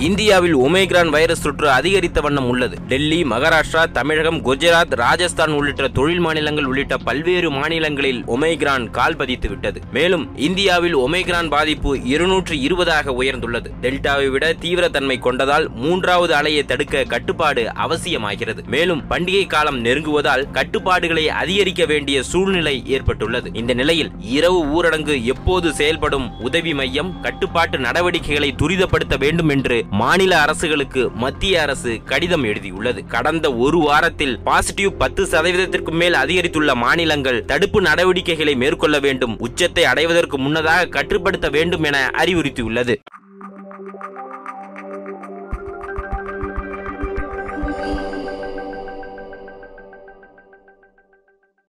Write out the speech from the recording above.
இந்தியாவில் Omicron virus தொற்று அதிகரித்த வண்ணம் உள்ளது. டெல்லி மகாராஷ்டிரா தமிழகம் குஜராத் ராஜஸ்தான் உள்ளிட்ட தொழில் மாநிலங்கள் உள்ளிட்ட பல்வேறு மாநிலங்களில் ஒமேக்ரான் கால் பதித்து விட்டது. மேலும் இந்தியாவில் ஒமேக்ரான் பாதிப்பு இருநூற்று இருபதாக உயர்ந்துள்ளது. டெல்டாவை விட தீவிரத்தன்மை கொண்டதால் மூன்றாவது அலையை தடுக்க கட்டுப்பாடு அவசியமாகிறது. மேலும் பண்டிகை காலம் நெருங்குவதால் கட்டுப்பாடுகளை அதிகரிக்க வேண்டிய சூழ்நிலை ஏற்பட்டுள்ளது. இந்த நிலையில் இரவு ஊரடங்கு எப்போது செயல்படும் உதவி மையம் கட்டுப்பாட்டு நடவடிக்கைகளை துரிதப்படுத்த வேண்டும் என்று மாநில அரசுகளுக்கு மத்திய அரசு கடிதம் எழுதியுள்ளது. கடந்த ஒரு வாரத்தில் பாசிட்டிவ் பத்து சதவீதத்திற்கும் மேல் அதிகரித்துள்ள மாநிலங்கள் தடுப்பு நடவடிக்கைகளை மேற்கொள்ள வேண்டும் உச்சத்தை அடைவதற்கு முன்னதாக கட்டுப்படுத்த வேண்டும் என அறிவுறுத்தியுள்ளது.